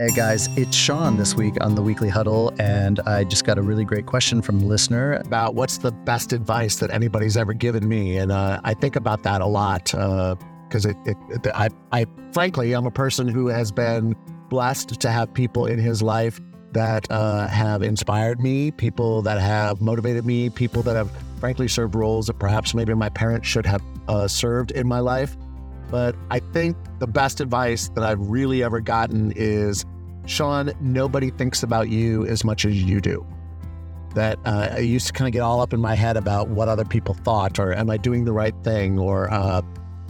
Hey guys, it's Shawn this week on the Weekly Huddle, and I just got a really great question from a listener about what's the best advice that anybody's ever given me, and uh, I think about that a lot because uh, I, I, frankly, I'm a person who has been blessed to have people in his life that uh, have inspired me, people that have motivated me, people that have frankly served roles that perhaps maybe my parents should have uh, served in my life. But I think the best advice that I've really ever gotten is Shawn, nobody thinks about you as much as you do. That uh, I used to kind of get all up in my head about what other people thought, or am I doing the right thing, or uh,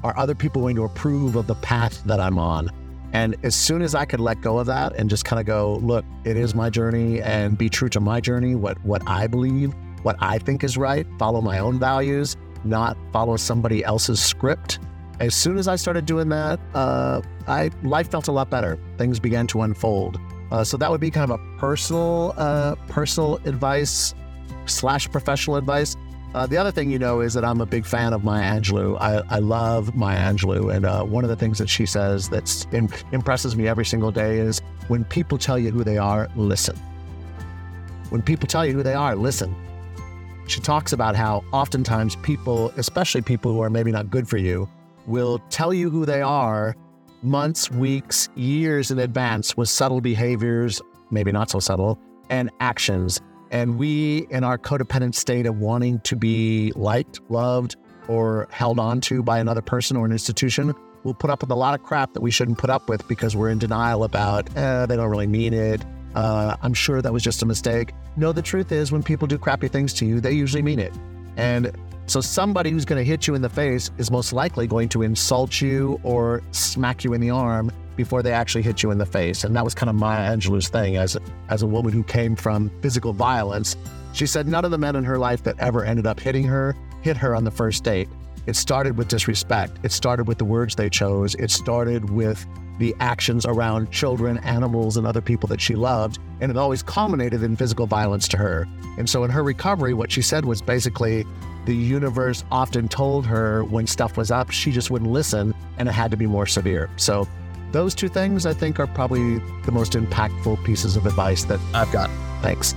are other people going to approve of the path that I'm on? And as soon as I could let go of that and just kind of go, look, it is my journey and be true to my journey, what what I believe, what I think is right, follow my own values, not follow somebody else's script as soon as I started doing that, uh, I life felt a lot better. Things began to unfold. Uh, so that would be kind of a personal, uh, personal advice slash professional advice. Uh, the other thing you know is that I'm a big fan of Maya Angelou. I, I love Maya Angelou, and uh, one of the things that she says that impresses me every single day is when people tell you who they are, listen. When people tell you who they are, listen. She talks about how oftentimes people, especially people who are maybe not good for you, will tell you who they are months, weeks, years in advance with subtle behaviors, maybe not so subtle, and actions. And we, in our codependent state of wanting to be liked, loved, or held on to by another person or an institution, will put up with a lot of crap that we shouldn't put up with because we're in denial about, eh, they don't really mean it. Uh, I'm sure that was just a mistake. No, the truth is, when people do crappy things to you, they usually mean it. And so somebody who's going to hit you in the face is most likely going to insult you or smack you in the arm before they actually hit you in the face. And that was kind of Maya Angelou's thing as as a woman who came from physical violence. She said none of the men in her life that ever ended up hitting her hit her on the first date. It started with disrespect. It started with the words they chose. It started with the actions around children, animals, and other people that she loved. And it always culminated in physical violence to her. And so in her recovery, what she said was basically the universe often told her when stuff was up, she just wouldn't listen and it had to be more severe. So those two things I think are probably the most impactful pieces of advice that I've got. Thanks.